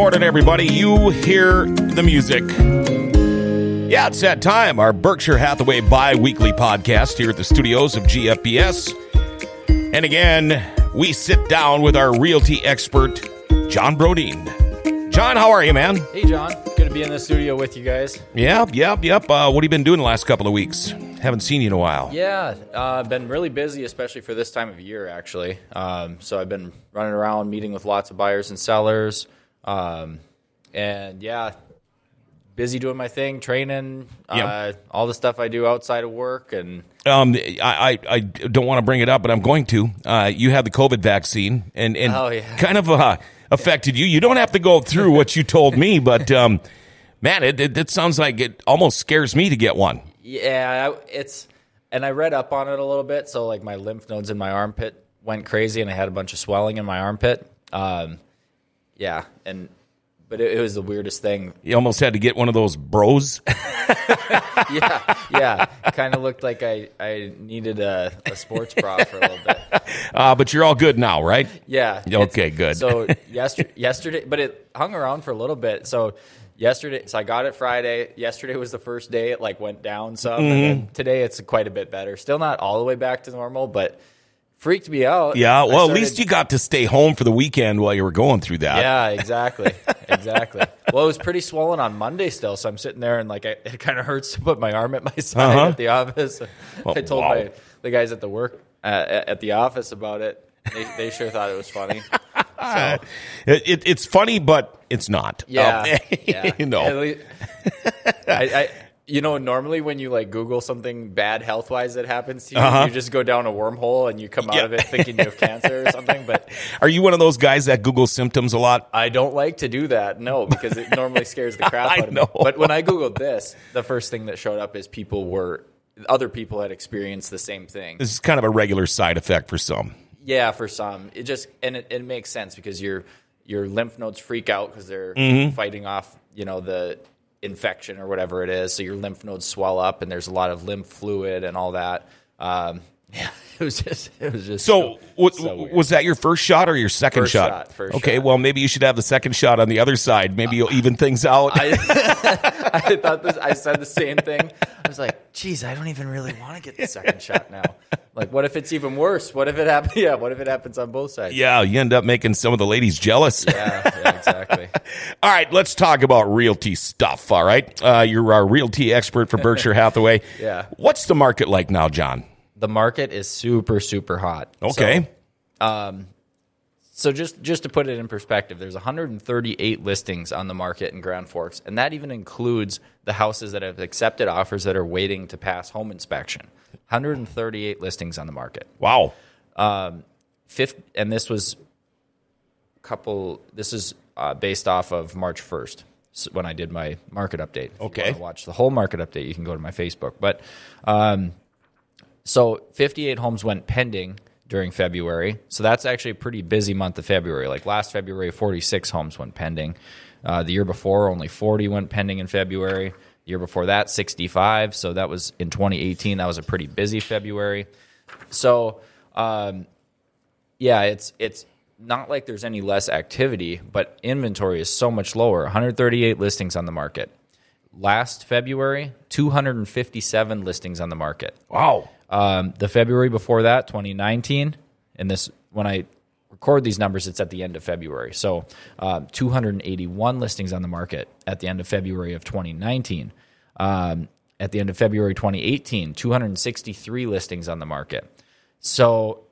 morning, everybody. You hear the music. Yeah, it's that time. Our Berkshire Hathaway bi weekly podcast here at the studios of GFBS. And again, we sit down with our realty expert, Jon Broden. John, how are you, man? Hey, John. Good to be in the studio with you guys. Yep, yep, yep. Uh, what have you been doing the last couple of weeks? Haven't seen you in a while. Yeah, uh, been really busy, especially for this time of year, actually. Um, so I've been running around, meeting with lots of buyers and sellers. Um, and yeah, busy doing my thing, training, uh, all the stuff I do outside of work. And Um, I, I, I don't want to bring it up, but I'm going to. Uh, you had the COVID vaccine, and, and Oh, yeah. kind of uh, affected you. You don't have to go through what you told me, but um, man, it, it, it sounds like it almost scares me to get one. yeah, it's, and I read up on it a little bit. So, like, my lymph nodes in my armpit went crazy, and I had a bunch of swelling in my armpit. Um, yeah, and, but it, it was the weirdest thing You almost had to get one of those bros. yeah, yeah. Kind of looked like I, I needed a, a sports bra for a little bit. Uh, but you're all good now, right? Yeah. Okay, good. So yesterday, yesterday, but it hung around for a little bit. So yesterday, so I got it Friday. Yesterday was the first day it like went down some, Mm-hmm. then today it's quite a bit better. Still not all the way back to normal, but freaked me out. Yeah. Well, at least you got to stay home for the weekend while you were going through that. Yeah, exactly, exactly. well, it was pretty swollen on Monday still, so I'm sitting there and like I, it kind of hurts to put my arm at my side Uh-huh. at the office. Oh, I told wow. my the guys at the work uh, at the office about it. They, they sure thought it was funny. So It, it, it's funny, but it's not. yeah, Um, yeah. you know. I, I you know normally when you like Google something bad health wise that happens to you, Uh-huh. you just go down a wormhole and you come out Yeah. of it thinking you have cancer or something. But Are you one of those guys that Google symptoms a lot? I don't like to do that, no, because it normally scares the crap out of me. But when I googled this, the first thing that showed up is people were other people had experienced the same thing. This is kind of a regular side effect for some. Yeah, for some, it just and it, it makes sense because your your lymph nodes freak out because they're Mm-hmm. fighting off you know the infection or whatever it is. So your lymph nodes swell up, and there's a lot of lymph fluid and all that. Um, yeah, it was just it was just So, wa- so was that your first shot or your second First shot? shot, first okay, shot. well, maybe you should have the second shot on the other side. Maybe you'll even things out. I, I thought this. I said the same thing. I was like, "Geez, I don't even really want to get the second shot now. Like, what if it's even worse? What if it happens? Yeah, what if it happens on both sides? yeah, you end up making some of the ladies jealous. yeah, yeah, exactly. All right, let's talk about realty stuff. All right, uh, you're our realty expert for Berkshire Hathaway. Yeah. What's the market like now, John? The market is super, super hot. Okay. So just just to put it in perspective, there's 138 listings on the market in Grand Forks, and that even includes the houses that have accepted offers that are waiting to pass home inspection. 138 listings on the market. wow. Fifth, and this was a couple. This is uh, based off of March 1st s- when I did my market update. If Okay. watch the whole market update. You can go to my Facebook. But um, so 58 homes went pending during February. So that's actually a pretty busy month of February. Like last February, 46 homes went pending. Uh, the year before, only 40 went pending in February. The year before that, 65. So that was in 2018. That was a pretty busy February. So um, yeah, it's it's not like there's any less activity, but inventory is so much lower. 138 listings on the market. Last February, 257 listings on the market. Wow. Um, the February before that, 2019, and this when I record these numbers, it's at the end of February. So, um, 281 listings on the market at the end of February of 2019. Um, at the end of February 2018, 263 listings on the market. So,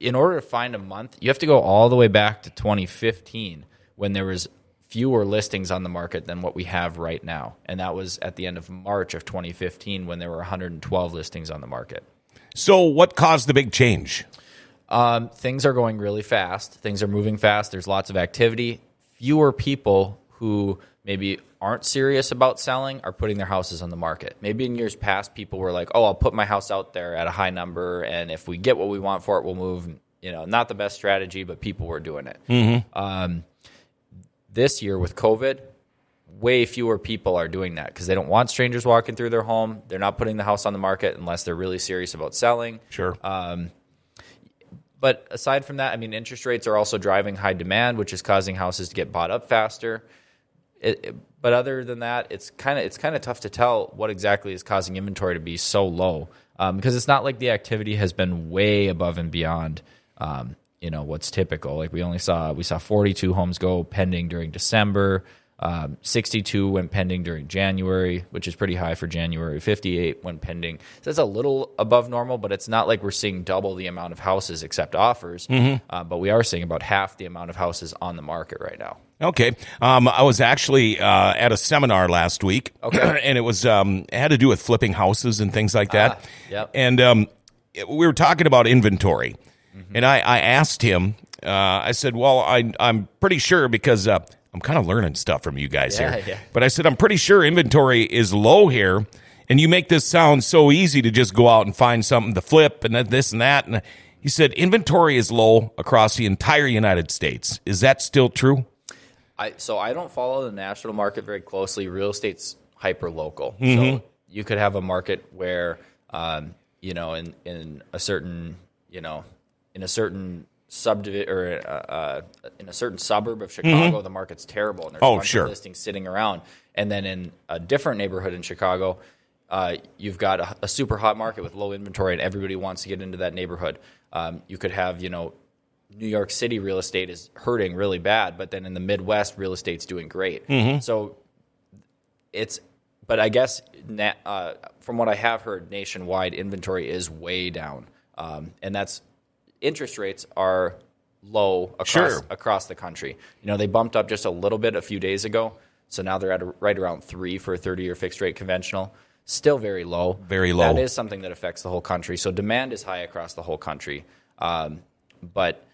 in order to find a month, you have to go all the way back to 2015 when there was fewer listings on the market than what we have right now. And that was at the end of March of 2015 when there were 112 listings on the market. So, what caused the big change? Um, things are going really fast. Things are moving fast. There's lots of activity. Fewer people who maybe aren't serious about selling are putting their houses on the market. Maybe in years past, people were like, "Oh, I'll put my house out there at a high number, and if we get what we want for it, we'll move." You know, not the best strategy, but people were doing it. Um, this year with COVID, way fewer people are doing that because they don't want strangers walking through their home. They're not putting the house on the market unless they're really serious about selling Sure. but aside from that, I mean, interest rates are also driving high demand, which is causing houses to get bought up faster. It, it- but other than that, it's kind of it's kind of tough to tell what exactly is causing inventory to be so low um, because it's not like the activity has been way above and beyond. Um, you know what's typical. Like we only saw we saw 42 homes go pending during December. Um, 62 went pending during January, which is pretty high for January. 58 went pending. So that's a little above normal, but it's not like we're seeing double the amount of houses accept offers. Uh, but we are seeing about half the amount of houses on the market right now. Okay. Um, I was actually uh, at a seminar last week. Okay. and it was um, it had to do with flipping houses and things like that. Ah, yep. And um, we were talking about inventory, Mm-hmm. and I, I asked him. Uh, I said, "Well, I, I'm pretty sure because uh, I'm kind of learning stuff from you guys Yeah, here." yeah. But I said, "I'm pretty sure inventory is low here." And you make this sound so easy to just go out and find something to flip and then this and that. And he said inventory is low across the entire United States. Is that still true? I so I don't follow the national market very closely. Real estate's hyper local, Mm-hmm. so you could have a market where, um, you know, in in a certain, you know, in a certain subdivision or uh, uh, in a certain suburb of Chicago, the market's terrible, and there's Mm-hmm. Oh, a bunch sure. of listings sitting around. And then in a different neighborhood in Chicago, uh, you've got a, a super hot market with low inventory, and everybody wants to get into that neighborhood. Um, you could have, you know, New York City real estate is hurting really bad, but then in the Midwest, real estate's doing great. So it's, but I guess na- uh, from what I have heard, nationwide inventory is way down, um, and that's interest rates are low across Sure. across the country. You know, they bumped up just a little bit a few days ago, so now they're at a, right around three for a thirty-year fixed rate conventional. Still very low. Very low. That is something that affects the whole country. So demand is high across the whole country, um, but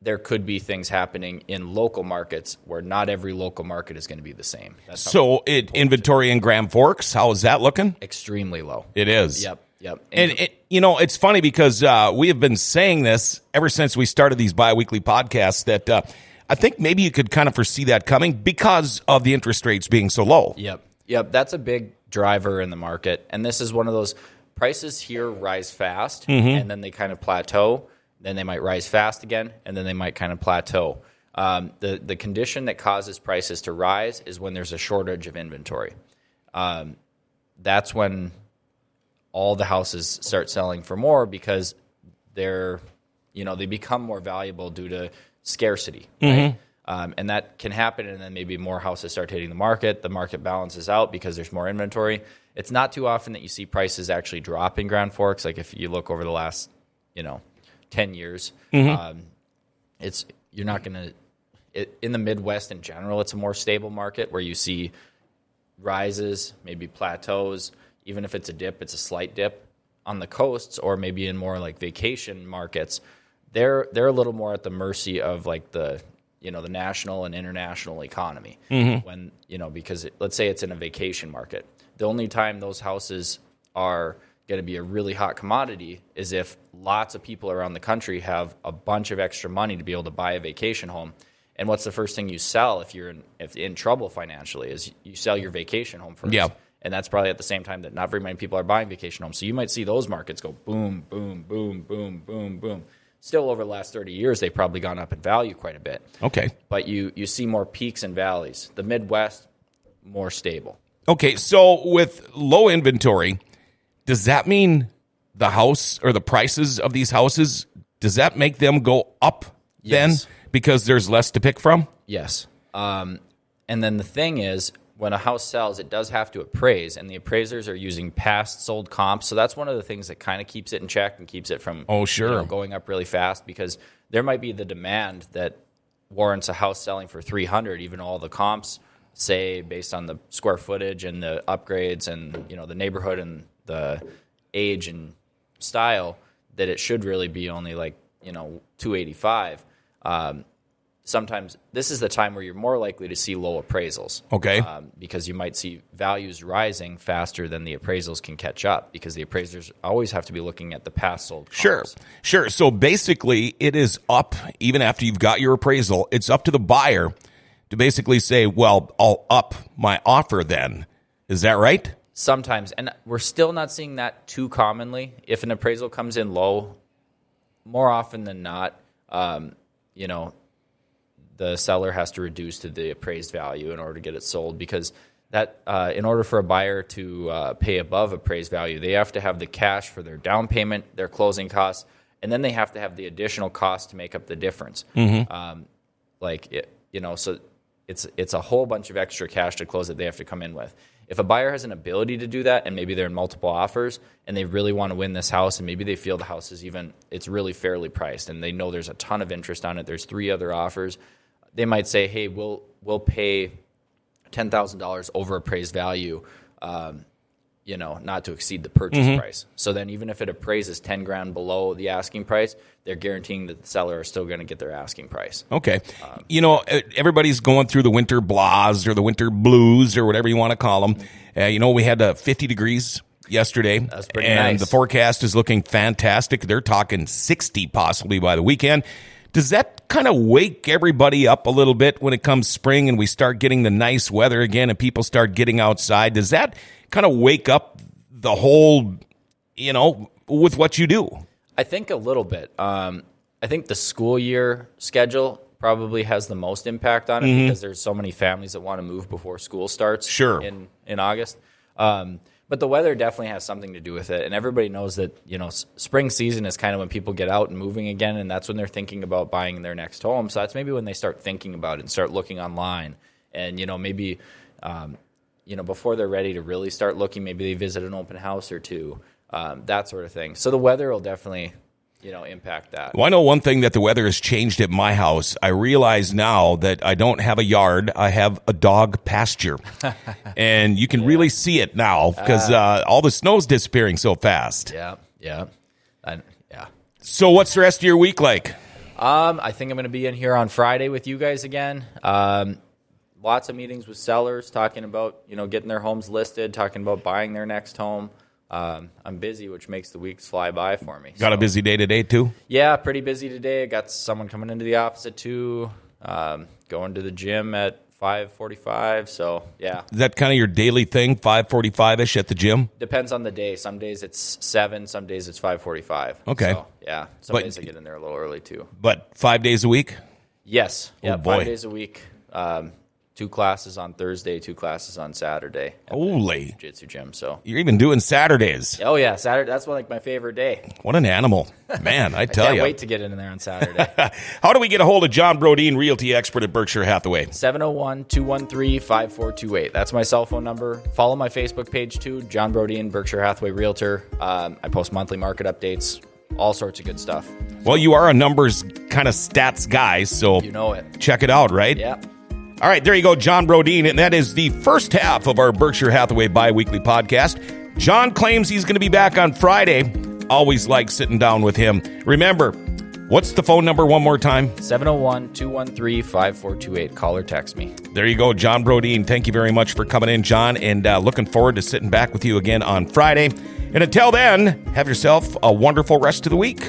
there could be things happening in local markets where not every local market is going to be the same. That's So, it inventory in Grand Forks, how is that looking? extremely low. It is. Yep, yep. And it, you know, it's funny because uh, we have been saying this ever since we started these biweekly podcasts that uh, I think maybe you could kind of foresee that coming because of the interest rates being so low. Yep. Yep. That's a big driver in the market. And this is one of those prices here rise fast and then they kind of plateau. Then they might rise fast again and then they might kind of plateau. Um, the, the condition that causes prices to rise is when there's a shortage of inventory. Um, that's when all the houses start selling for more because they're you know they become more valuable due to scarcity right? um, and that can happen and then maybe more houses start hitting the market the market balances out because there's more inventory it's not too often that you see prices actually drop in grand forks like if you look over the last you know 10 years um, it's you're not going to in the midwest in general it's a more stable market where you see rises, maybe plateaus. Even if it's a dip, it's a slight dip. On the coasts or maybe in more like vacation markets, they're they're a little more at the mercy of like the you know the national and international economy. Mm-hmm. When you know because it, let's say it's in a vacation market, the only time those houses are going to be a really hot commodity is if lots of people around the country have a bunch of extra money to be able to buy a vacation home. And what's the first thing you sell if you're in, if in trouble financially is you sell your vacation home first. Yeah. And that's probably at the same time that not very many people are buying vacation homes. So you might see those markets go boom, boom, boom, boom, boom, boom. Still over the last 30 years, they've probably gone up in value quite a bit. Okay. But you, you see more peaks and valleys. The Midwest, more stable. Okay. So, with low inventory, does that mean the house or the prices of these houses, does that make them go up then because there's less to pick from? Yes. Um, and then the thing is, when a house sells, it does have to appraise, and the appraisers are using past sold comps. So that's one of the things that kind of keeps it in check and keeps it from Oh, you sure. know, going up really fast because there might be the demand that warrants a house selling for 300 even all the comps say based on the square footage and the upgrades and you know the neighborhood and the age and style that it should really be only like you know 285 um, sometimes this is the time where you're more likely to see low appraisals Okay. um, because you might see values rising faster than the appraisals can catch up because the appraisers always have to be looking at the past sold comps. Sure, sure. So basically, it is up even after you've got your appraisal. It's up to the buyer to basically say, "Well, I'll up my offer." Then is that right? sometimes and we're still not seeing that too commonly if an appraisal comes in low more often than not, um, you know, the seller has to reduce to the appraised value in order to get it sold because that uh, in order for a buyer to uh, pay above appraised value, they have to have the cash for their down payment, their closing costs, and then they have to have the additional cost to make up the difference. Um, like it, you know, so it's it's a whole bunch of extra cash to close that they have to come in with. If a buyer has an ability to do that, and maybe they're in multiple offers, and they really want to win this house, and maybe they feel the house is even it's really fairly priced, and they know there's a ton of interest on it. There's three other offers. They might say, "Hey, we'll we'll pay ten thousand dollars over appraised value." Um, you know, not to exceed the purchase price. So then, even if it appraises ten grand below the asking price, they're guaranteeing that the seller is still going to get their asking price. Okay. you know, everybody's going through the winter blahs or the winter blues or whatever you want to call them. Uh, you know, we had uh, 50 degrees yesterday. That's pretty and nice. the forecast is looking fantastic. They're talking 60 possibly by the weekend. Does that kind of wake everybody up a little bit when it comes spring and we start getting the nice weather again and people start getting outside? Does that kind of wake up the whole, you know, with what you do? I think a little bit. Um, I think the school year schedule probably has the most impact on it because there's so many families that want to move before school starts. Sure. In in August, um, but the weather definitely has something to do with it, and everybody knows that you know spring season is kind of when people get out and moving again, and that's when they're thinking about buying their next home. So that's maybe when they start thinking about it and start looking online, and you know maybe. Um, you know, before they're ready to really start looking, maybe they visit an open house or two, um, that sort of thing. So the weather will definitely, you know, impact that. Well, I know one thing that the weather has changed at my house. I realize now that I don't have a yard; I have a dog pasture, and you can really see it now because uh, all the snow's disappearing so fast. Yeah, yeah, yeah. So, what's the rest of your week like? Um, I think I'm going to be in here on Friday with you guys again. Um, lots of meetings with sellers, talking about you know getting their homes listed, talking about buying their next home. Um, I'm busy, which makes the weeks fly by for me. Got a busy day today too. Yeah, pretty busy today. I got someone coming into the office at two. Um, going to the gym at five forty-five. So yeah, Is that kind of your daily thing? Five forty-five ish at the gym. depends on the day. Some days it's seven. Some days it's five forty-five. Okay. So, yeah. Some But- days I get in there a little early too. But five days a week. Yes. Yeah. Oh, boy. Five days a week. Um, two classes on Thursday. Two classes on Saturday. At Holy, the jiu-jitsu gym. So. you're even doing Saturdays. Oh yeah, Saturday. That's one like my favorite day. What an animal, man! I tell Can't you. wait to get in there on Saturday. How do we get a hold of Jon Broden, realty expert at Berkshire Hathaway? 701-213-5428. That's my cell phone number. Follow my Facebook page too, Jon Broden Berkshire Hathaway Realtor. Um, I post monthly market updates, all sorts of good stuff. Well, you are a numbers kind of stats guy, so You know it. check it out, right? Yeah. All right, there you go, Jon Broden, and that is the first half of our Berkshire Hathaway bi-weekly podcast. John claims he's going to be back on Friday. Always like sitting down with him. Remember, what's the phone number one more time? 701-213-5428. Call or text me. There you go, Jon Broden. Thank you very much for coming in, John, and uh, looking forward to sitting back with you again on Friday. And until then, have yourself a wonderful rest of the week.